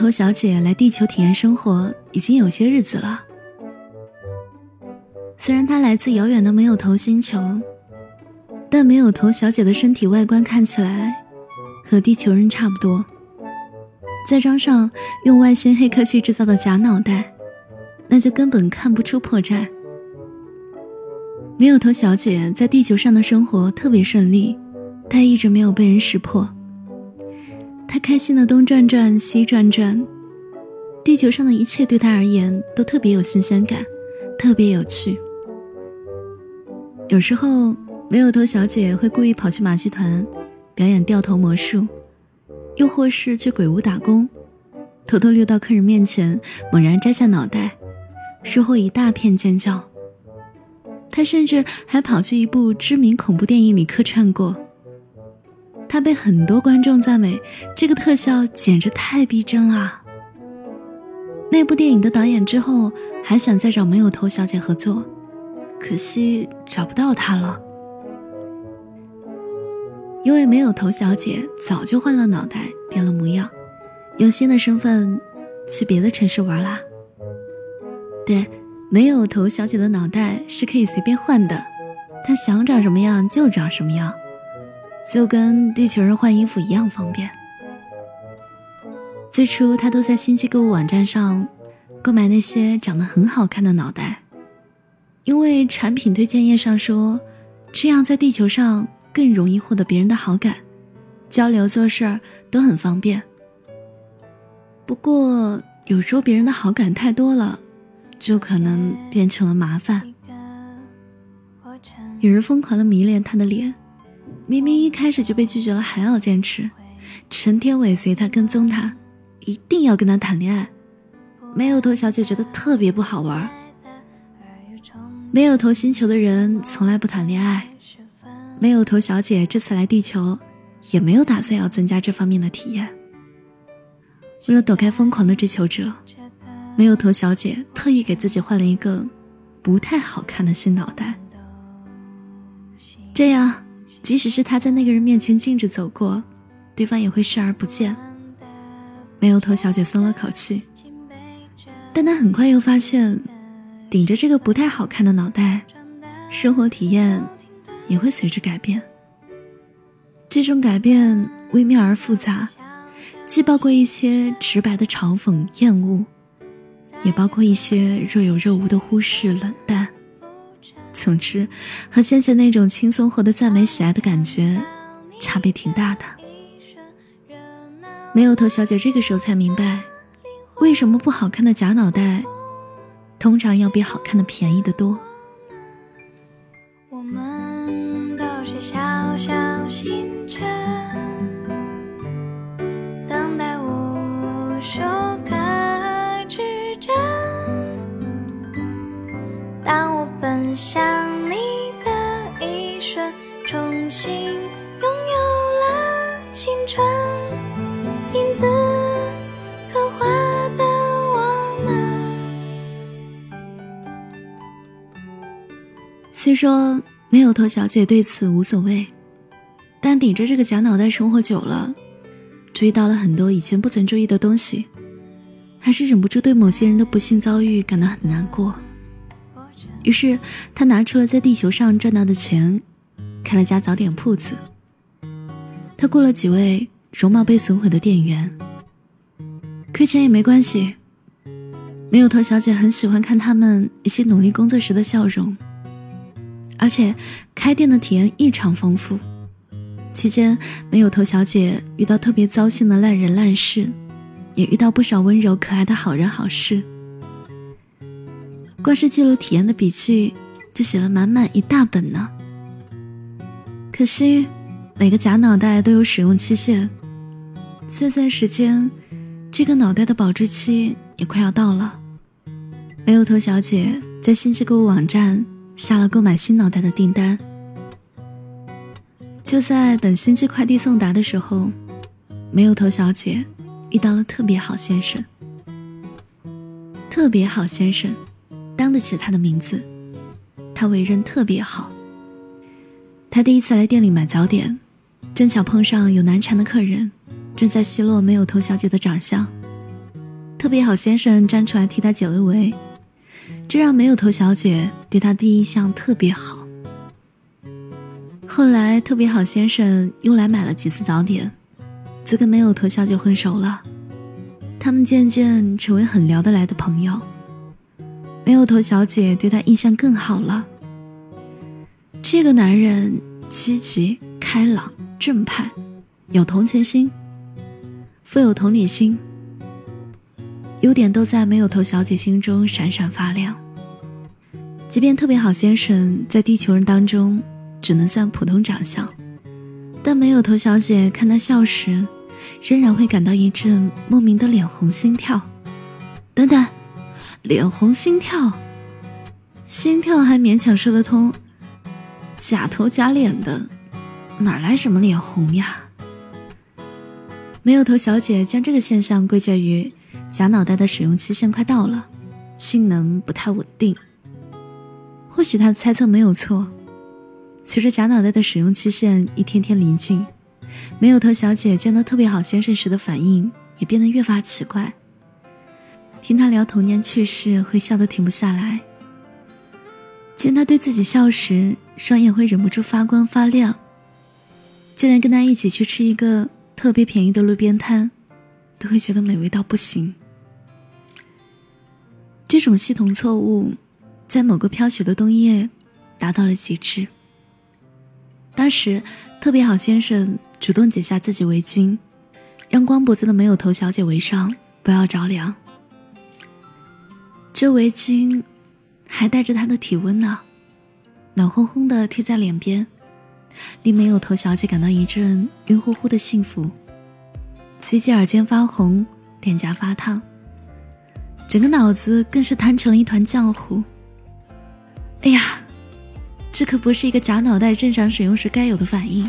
头小姐来地球体验生活已经有些日子了。虽然她来自遥远的没有头星球，但没有头小姐的身体外观看起来和地球人差不多。再装上用外星黑科技制造的假脑袋，那就根本看不出破绽。没有头小姐在地球上的生活特别顺利，她一直没有被人识破。她开心的东转转西转转，地球上的一切对她而言都特别有新鲜感，特别有趣。有时候，没有头小姐会故意跑去马戏团表演掉头魔术。又或是去鬼屋打工，偷偷溜到客人面前，猛然摘下脑袋，事后一大片尖叫。他甚至还跑去一部知名恐怖电影里客串过。他被很多观众赞美，这个特效简直太逼真了。那部电影的导演之后还想再找没有头小姐合作，可惜找不到她了。因为没有头小姐早就换了脑袋，变了模样，用新的身份去别的城市玩啦。对，没有头小姐的脑袋是可以随便换的，她想长什么样就长什么样，就跟地球人换衣服一样方便。最初，他都在星际购物网站上购买那些长得很好看的脑袋，因为产品推荐页上说，这样在地球上。更容易获得别人的好感，交流做事儿都很方便。不过有时候别人的好感太多了，就可能变成了麻烦。有人疯狂的迷恋他的脸，明明一开始就被拒绝了，还要坚持，成天尾随他，跟踪他，一定要跟他谈恋爱。没有头小姐觉得特别不好玩。没有头星球的人从来不谈恋爱。没有头小姐这次来地球，也没有打算要增加这方面的体验。为了躲开疯狂的追求者，没有头小姐特意给自己换了一个不太好看的新脑袋。这样，即使是他在那个人面前径直走过，对方也会视而不见。没有头小姐松了口气，但她很快又发现，顶着这个不太好看的脑袋，生活体验。也会随之改变。这种改变微妙而复杂，既包括一些直白的嘲讽、厌恶，也包括一些若有若无的忽视、冷淡。总之，和先前那种轻松获得赞美、喜爱的感觉，差别挺大的。没有头小姐这个时候才明白，为什么不好看的假脑袋，通常要比好看的便宜的多。虽说。没有头小姐对此无所谓，但顶着这个假脑袋生活久了，注意到了很多以前不曾注意的东西，还是忍不住对某些人的不幸遭遇感到很难过。于是，他拿出了在地球上赚到的钱，开了家早点铺子。他雇了几位容貌被损毁的店员，亏钱也没关系。没有头小姐很喜欢看他们一些努力工作时的笑容。而且，开店的体验异常丰富。期间，没有头小姐遇到特别糟心的烂人烂事，也遇到不少温柔可爱的好人好事。光是记录体验的笔记，就写了满满一大本呢。可惜，每个假脑袋都有使用期限，现在时间，这个脑袋的保质期也快要到了。没有头小姐在信息购物网站。下了购买新脑袋的订单，就在等星际快递送达的时候，没有头小姐遇到了特别好先生。特别好先生，当得起他的名字。他为人特别好。他第一次来店里买早点，正巧碰上有难缠的客人，正在奚落没有头小姐的长相。特别好先生站出来替他解了围，这让没有头小姐对他第一印象特别好。后来特别好先生又来买了几次早点，就跟没有头小姐混熟了，他们渐渐成为很聊得来的朋友。没有头小姐对他印象更好了。这个男人积极、开朗、正派，有同情心，富有同理心，优点都在没有头小姐心中闪闪发亮。即便特别好先生在地球人当中只能算普通长相，但没有头小姐看他笑时，仍然会感到一阵莫名的脸红心跳。等等。脸红心跳，心跳还勉强说得通，假头假脸的，哪来什么脸红呀？没有头小姐将这个现象归结于假脑袋的使用期限快到了，性能不太稳定。或许他的猜测没有错，随着假脑袋的使用期限一天天临近，没有头小姐见到特别好先生时的反应也变得越发奇怪。听他聊童年趣事，会笑得停不下来；见他对自己笑时，双眼会忍不住发光发亮。就连跟他一起去吃一个特别便宜的路边摊，都会觉得美味到不行。这种系统错误，在某个飘雪的冬夜达到了极致。当时，特别好先生主动解下自己围巾，让光脖子的没有头小姐围上，不要着凉。这围巾还带着她的体温呢，暖烘烘的贴在脸边，令没有头小姐感到一阵晕乎乎的幸福，随即耳尖发红，脸颊发烫，整个脑子更是瘫成了一团浆糊。哎呀，这可不是一个假脑袋正常使用时该有的反应，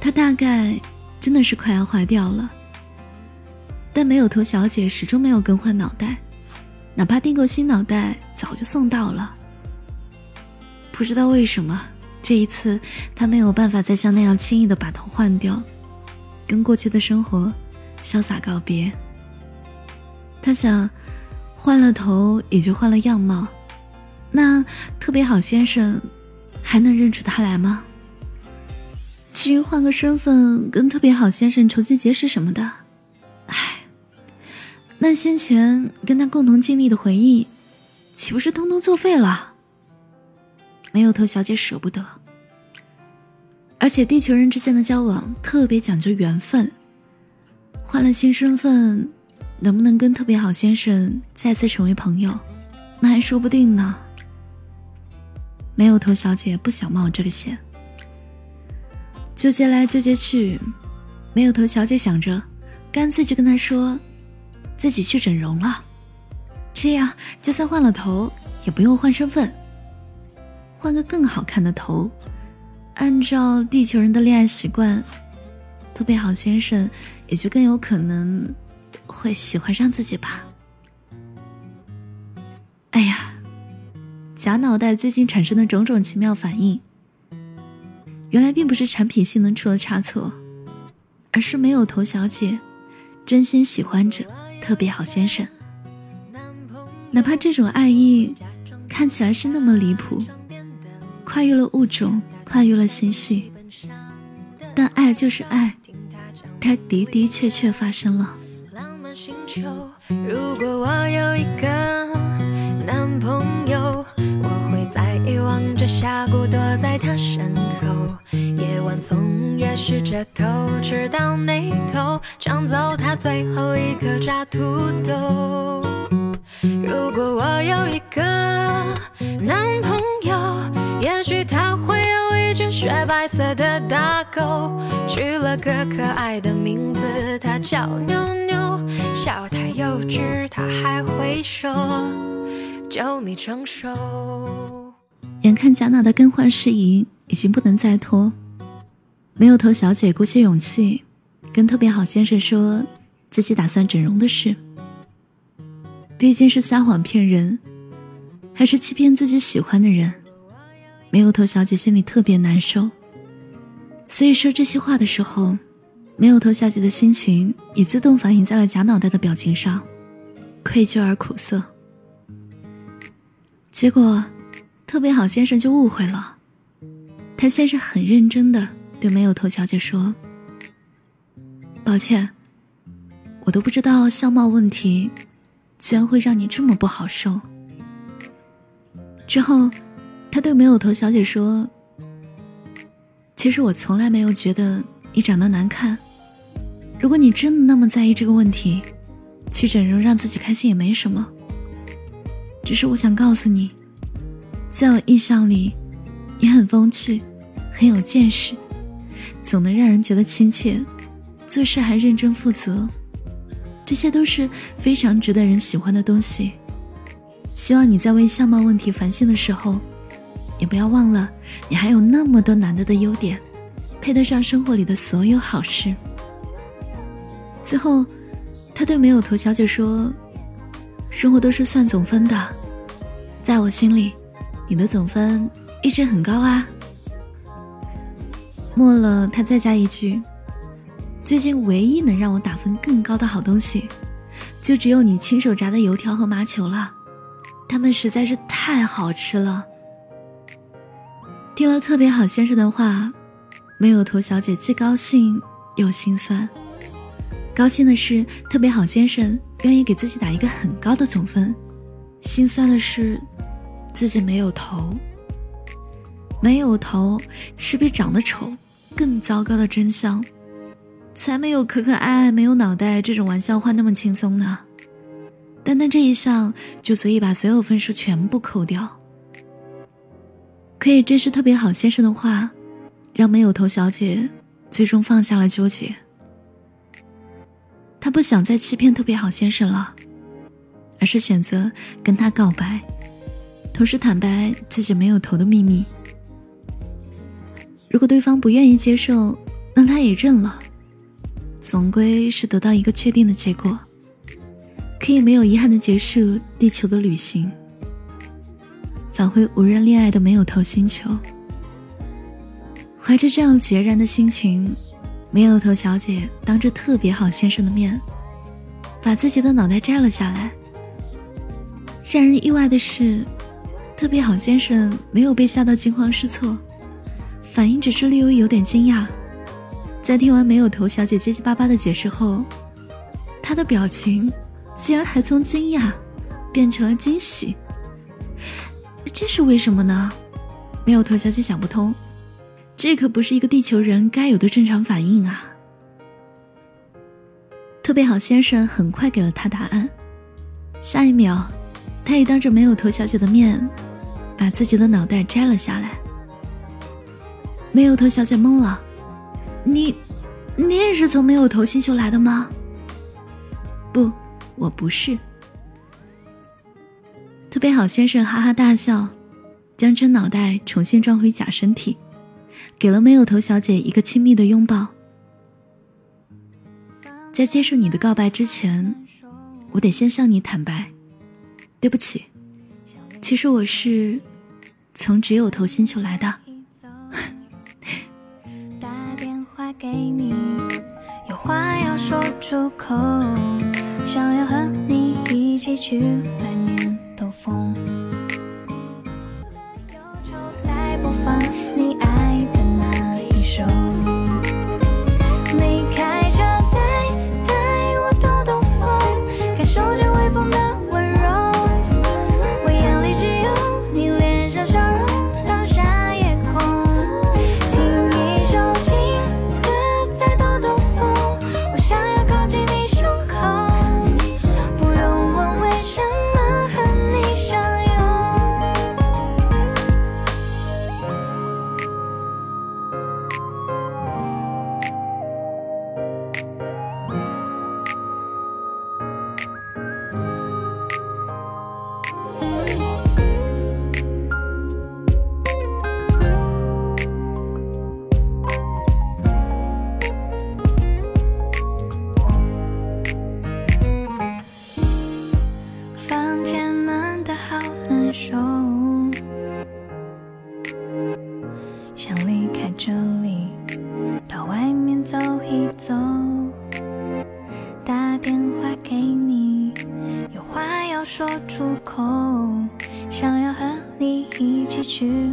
他大概真的是快要坏掉了。但没有头小姐始终没有更换脑袋。哪怕订购新脑袋，早就送到了。不知道为什么，这一次他没有办法再像那样轻易的把头换掉，跟过去的生活潇洒告别。他想，换了头也就换了样貌，那特别好先生还能认出他来吗？至于换个身份跟特别好先生重新结识什么的。唉那先前跟他共同经历的回忆，岂不是通通作废了？没有头小姐舍不得，而且地球人之间的交往特别讲究缘分。换了新身份，能不能跟特别好先生再次成为朋友，那还说不定呢。没有头小姐不想冒这个险，纠结来纠结去，没有头小姐想着，干脆就跟他说。自己去整容了，这样就算换了头，也不用换身份，换个更好看的头。按照地球人的恋爱习惯，特别好先生也就更有可能会喜欢上自己吧。哎呀，假脑袋最近产生的种种奇妙反应，原来并不是产品性能出了差错，而是没有头小姐真心喜欢着。特别好先生，哪怕这种爱意看起来是那么离谱，跨越了物种，跨越了星系，但爱就是爱，它的的确确发生了。如果我有一个男朋友，我会在遗忘这峡谷，躲在他身后，夜晚总也试着偷吃到那头，抢走他最后一颗炸土豆。如果我有一个男朋友，也许他会白色的大狗，取了个可爱的名字，它叫妞妞，笑太幼稚，他还会说，就你成熟。眼看贾娜的更换事宜已经不能再拖，没有头小姐鼓起勇气，跟特别好先生说自己打算整容的事。毕竟是撒谎骗人，还是欺骗自己喜欢的人，没有头小姐心里特别难受。所以说这些话的时候，没有头小姐的心情也自动反映在了假脑袋的表情上。愧疚而苦涩。结果，特别好先生就误会了，他先是很认真的对没有头小姐说：“抱歉，我都不知道相貌问题，居然会让你这么不好受。”之后，他对没有头小姐说：“其实我从来没有觉得你长得难看。”如果你真的那么在意这个问题，去整容让自己开心也没什么。只是我想告诉你，在我印象里，你很风趣，很有见识，总能让人觉得亲切，做事还认真负责，这些都是非常值得人喜欢的东西。希望你在为相貌问题烦心的时候，也不要忘了，你还有那么多难得的优点，配得上生活里的所有好事。最后，他对没有头小姐说：“生活都是算总分的，在我心里，你的总分一直很高啊。”末了，他再加一句：“最近唯一能让我打分更高的好东西，就只有你亲手炸的油条和麻球了，它们实在是太好吃了。”听了特别好先生的话，没有头小姐既高兴又心酸。高兴的是，特别好先生愿意给自己打一个很高的总分；心酸的是，自己没有头。没有头是比长得丑更糟糕的真相，才没有可可爱爱没有脑袋这种玩笑话那么轻松呢。单单这一项就足以把所有分数全部扣掉。可以正是特别好先生的话，让没有头小姐最终放下了纠结。他不想再欺骗特别好先生了，而是选择跟他告白，同时坦白自己没有头的秘密。如果对方不愿意接受，那他也认了，总归是得到一个确定的结果，可以没有遗憾的结束地球的旅行，返回无人恋爱的没有头星球。怀着这样决然的心情。没有头小姐当着特别好先生的面，把自己的脑袋摘了下来。让人意外的是，特别好先生没有被吓到惊慌失措，反应只是略微有点惊讶。在听完没有头小姐结结巴巴的解释后，他的表情竟然还从惊讶变成了惊喜。这是为什么呢？没有头小姐想不通。这可不是一个地球人该有的正常反应啊！特别好先生很快给了他答案。下一秒，他也当着没有头小姐的面，把自己的脑袋摘了下来。没有头小姐懵了：“你，你也是从没有头星球来的吗？”“不，我不是。”特别好先生哈哈大笑，将真脑袋重新装回假身体。给了没有头小姐一个亲密的拥抱。在接受你的告白之前，我得先向你坦白，对不起，其实我是从只有头星球来的。打电话给你，有话要说出口，想要和你一起去一走打电话给你，有话要说。出口，想要和你一起去